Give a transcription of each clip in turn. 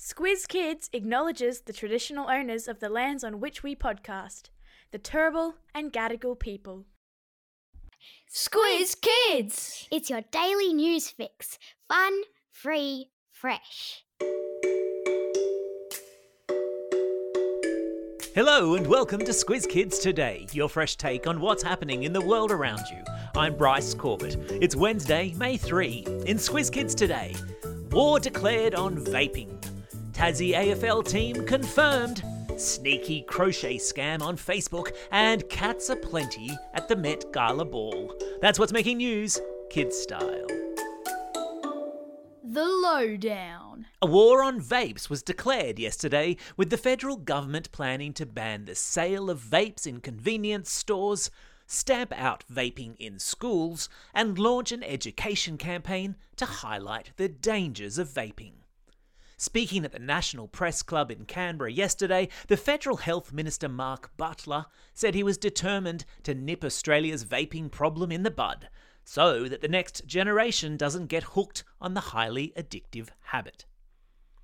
Squiz Kids acknowledges the traditional owners of the lands on which we podcast, the Turrbal and Gadigal people. Squiz Kids! It's your daily news fix. Fun, free, fresh. Hello and welcome to Squiz Kids Today, your fresh take on what's happening in the world around you. I'm Bryce Corbett. It's Wednesday, May 3. In Squiz Kids Today, war declared on vaping. Tassie AFL team confirmed. Sneaky crochet scam on Facebook, and cats aplenty at the Met Gala ball. That's what's making news, kids style. The Lowdown. A war on vapes was declared yesterday, with the federal government planning to ban the sale of vapes in convenience stores, stamp out vaping in schools, and launch an education campaign to highlight the dangers of vaping. Speaking at the National Press Club in Canberra yesterday, the Federal Health Minister Mark Butler said he was determined to nip Australia's vaping problem in the bud so that the next generation doesn't get hooked on the highly addictive habit.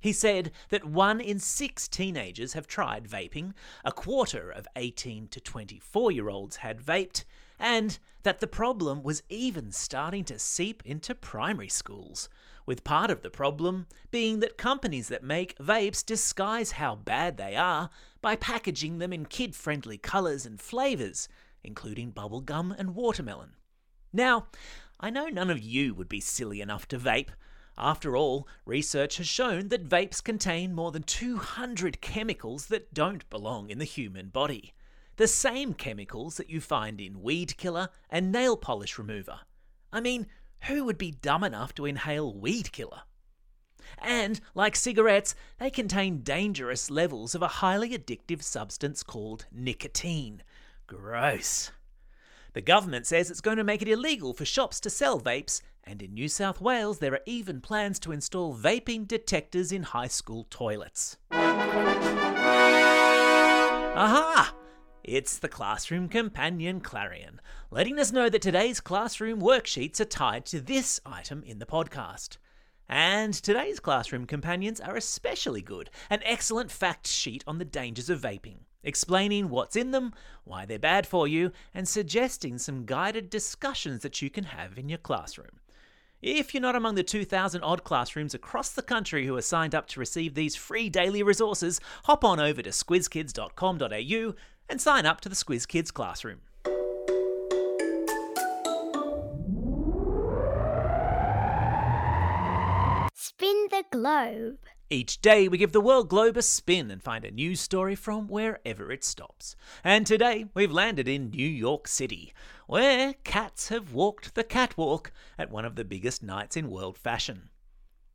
He said that one in six teenagers have tried vaping, a quarter of 18 to 24 year olds had vaped, and that the problem was even starting to seep into primary schools, with part of the problem being that companies that make vapes disguise how bad they are by packaging them in kid friendly colours and flavours, including bubblegum and watermelon. Now, I know none of you would be silly enough to vape. After all, research has shown that vapes contain more than 200 chemicals that don't belong in the human body. The same chemicals that you find in weed killer and nail polish remover. I mean, who would be dumb enough to inhale weed killer? And, like cigarettes, they contain dangerous levels of a highly addictive substance called nicotine. Gross. The government says it's going to make it illegal for shops to sell vapes, and in New South Wales there are even plans to install vaping detectors in high school toilets. Aha! It's the classroom companion Clarion, letting us know that today's classroom worksheets are tied to this item in the podcast. And today's classroom companions are especially good an excellent fact sheet on the dangers of vaping, explaining what's in them, why they're bad for you, and suggesting some guided discussions that you can have in your classroom. If you're not among the 2,000 odd classrooms across the country who are signed up to receive these free daily resources, hop on over to squizkids.com.au and sign up to the Squiz Kids Classroom. Spin the globe. Each day, we give the world globe a spin and find a news story from wherever it stops. And today, we've landed in New York City, where cats have walked the catwalk at one of the biggest nights in world fashion.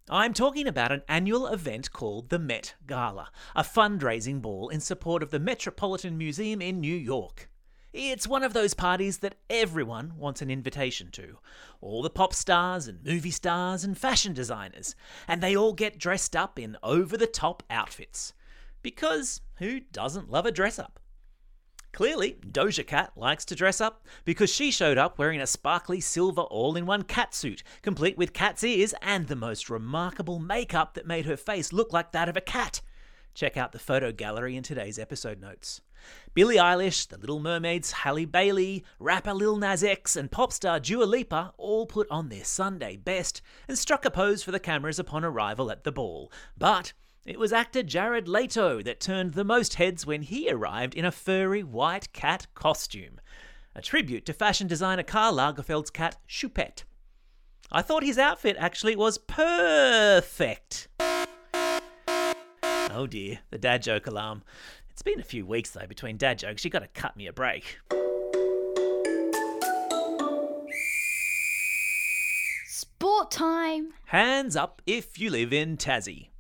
I'm talking about an annual event called the Met Gala, a fundraising ball in support of the Metropolitan Museum in New York. It's one of those parties that everyone wants an invitation to. All the pop stars and movie stars and fashion designers. And they all get dressed up in over the top outfits. Because who doesn't love a dress up? Clearly, Doja Cat likes to dress up because she showed up wearing a sparkly silver all in one cat suit, complete with cat's ears and the most remarkable makeup that made her face look like that of a cat. Check out the photo gallery in today's episode notes. Billie Eilish, The Little Mermaids, Halle Bailey, rapper Lil Nas X, and pop star Dua Lipa all put on their Sunday best and struck a pose for the cameras upon arrival at the ball. But it was actor Jared Leto that turned the most heads when he arrived in a furry white cat costume, a tribute to fashion designer Karl Lagerfeld's cat Choupette. I thought his outfit actually was perfect. Oh dear, the dad joke alarm. It's been a few weeks though between dad jokes, you gotta cut me a break. Sport time. Hands up if you live in Tassie.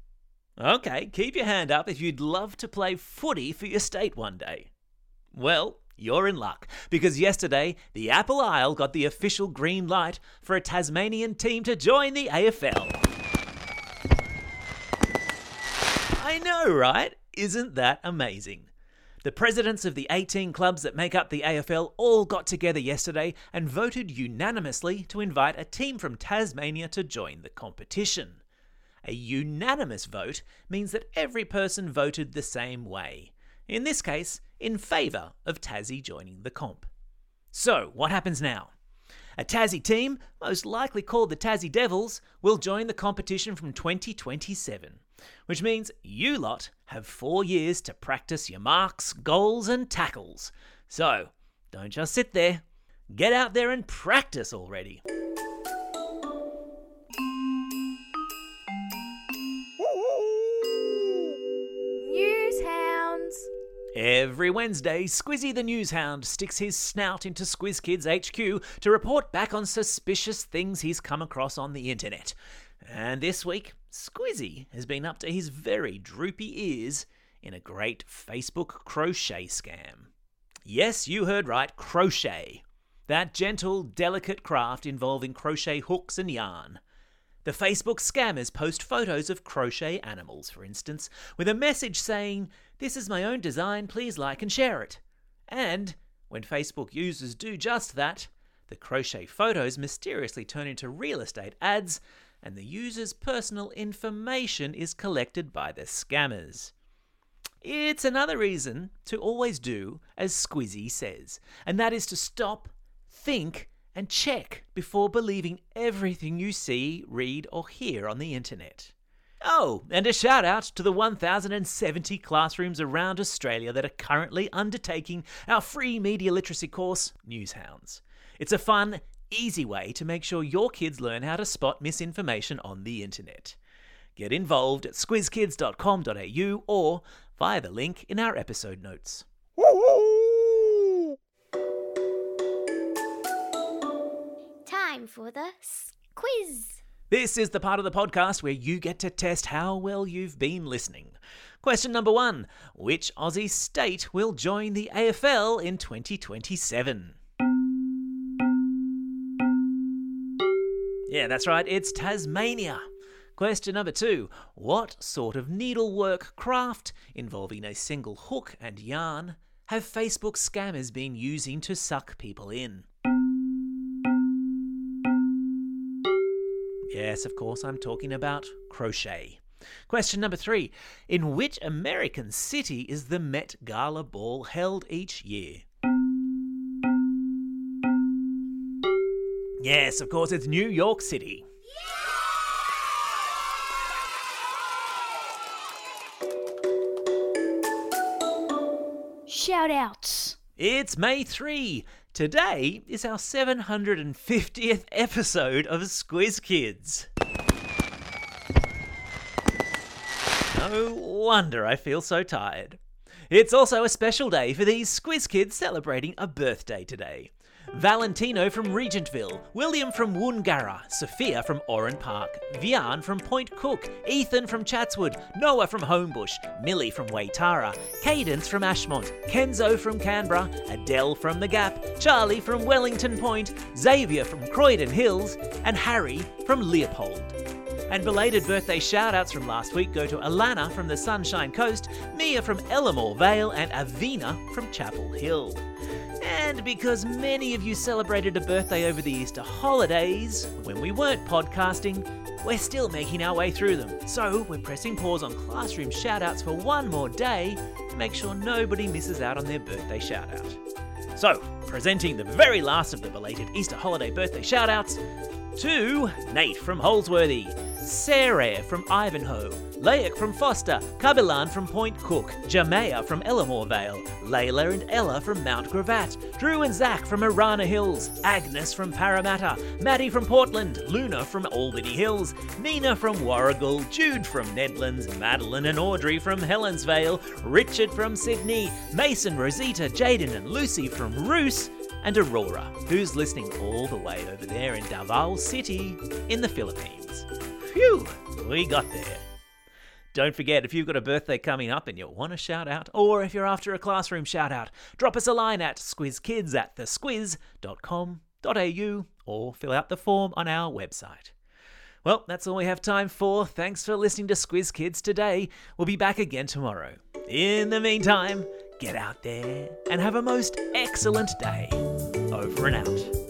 Okay, keep your hand up if you'd love to play footy for your state one day. Well, you're in luck, because yesterday the Apple Isle got the official green light for a Tasmanian team to join the AFL. I know, right? Isn't that amazing? The presidents of the 18 clubs that make up the AFL all got together yesterday and voted unanimously to invite a team from Tasmania to join the competition. A unanimous vote means that every person voted the same way. In this case, in favour of Tassie joining the comp. So, what happens now? A Tassie team, most likely called the Tassie Devils, will join the competition from 2027, which means you lot have four years to practice your marks, goals, and tackles. So, don't just sit there. Get out there and practice already. Every Wednesday, Squizzy the Newshound sticks his snout into Squiz Kids HQ to report back on suspicious things he's come across on the internet. And this week, Squizzy has been up to his very droopy ears in a great Facebook crochet scam. Yes, you heard right, crochet. That gentle, delicate craft involving crochet hooks and yarn. The Facebook scammers post photos of crochet animals, for instance, with a message saying, This is my own design, please like and share it. And when Facebook users do just that, the crochet photos mysteriously turn into real estate ads, and the user's personal information is collected by the scammers. It's another reason to always do as Squizzy says, and that is to stop, think, and check before believing everything you see, read, or hear on the internet. Oh, and a shout out to the 1,070 classrooms around Australia that are currently undertaking our free media literacy course, Newshounds. It's a fun, easy way to make sure your kids learn how to spot misinformation on the internet. Get involved at squizkids.com.au or via the link in our episode notes. Time for the quiz. This is the part of the podcast where you get to test how well you've been listening. Question number one Which Aussie state will join the AFL in 2027? Yeah, that's right, it's Tasmania. Question number two What sort of needlework craft involving a single hook and yarn have Facebook scammers been using to suck people in? Yes, of course, I'm talking about crochet. Question number three In which American city is the Met Gala Ball held each year? Yes, of course, it's New York City. Shout outs. It's May 3. Today is our 750th episode of Squiz Kids. No wonder I feel so tired. It's also a special day for these Squiz Kids celebrating a birthday today. Valentino from Regentville, William from Woongarra, Sophia from Oran Park, Vian from Point Cook, Ethan from Chatswood, Noah from Homebush, Millie from Waitara, Cadence from Ashmont, Kenzo from Canberra, Adele from The Gap, Charlie from Wellington Point, Xavier from Croydon Hills, and Harry from Leopold. And belated birthday shout outs from last week go to Alana from the Sunshine Coast, Mia from Elermore Vale, and Avina from Chapel Hill. And because many of you celebrated a birthday over the Easter holidays, when we weren't podcasting, we're still making our way through them. So we're pressing pause on classroom shoutouts for one more day to make sure nobody misses out on their birthday shoutout. So, presenting the very last of the belated Easter holiday birthday shoutouts to Nate from Holsworthy, Sarah from Ivanhoe, Layak from Foster, Kabilan from Point Cook, Jamea from Elermore Vale, Layla and Ella from Mount Gravatt, Drew and Zach from Arana Hills, Agnes from Parramatta, Maddie from Portland, Luna from Albany Hills, Nina from Warragul, Jude from Nedlands, Madeline and Audrey from Helensvale, Richard from Sydney, Mason, Rosita, Jaden and Lucy from Roos, and Aurora, who's listening all the way over there in Davao City in the Philippines. Phew, we got there. Don't forget, if you've got a birthday coming up and you want a shout out, or if you're after a classroom shout out, drop us a line at squizkids at thesquiz.com.au or fill out the form on our website. Well, that's all we have time for. Thanks for listening to Squiz Kids today. We'll be back again tomorrow. In the meantime, get out there and have a most excellent day. Over and out.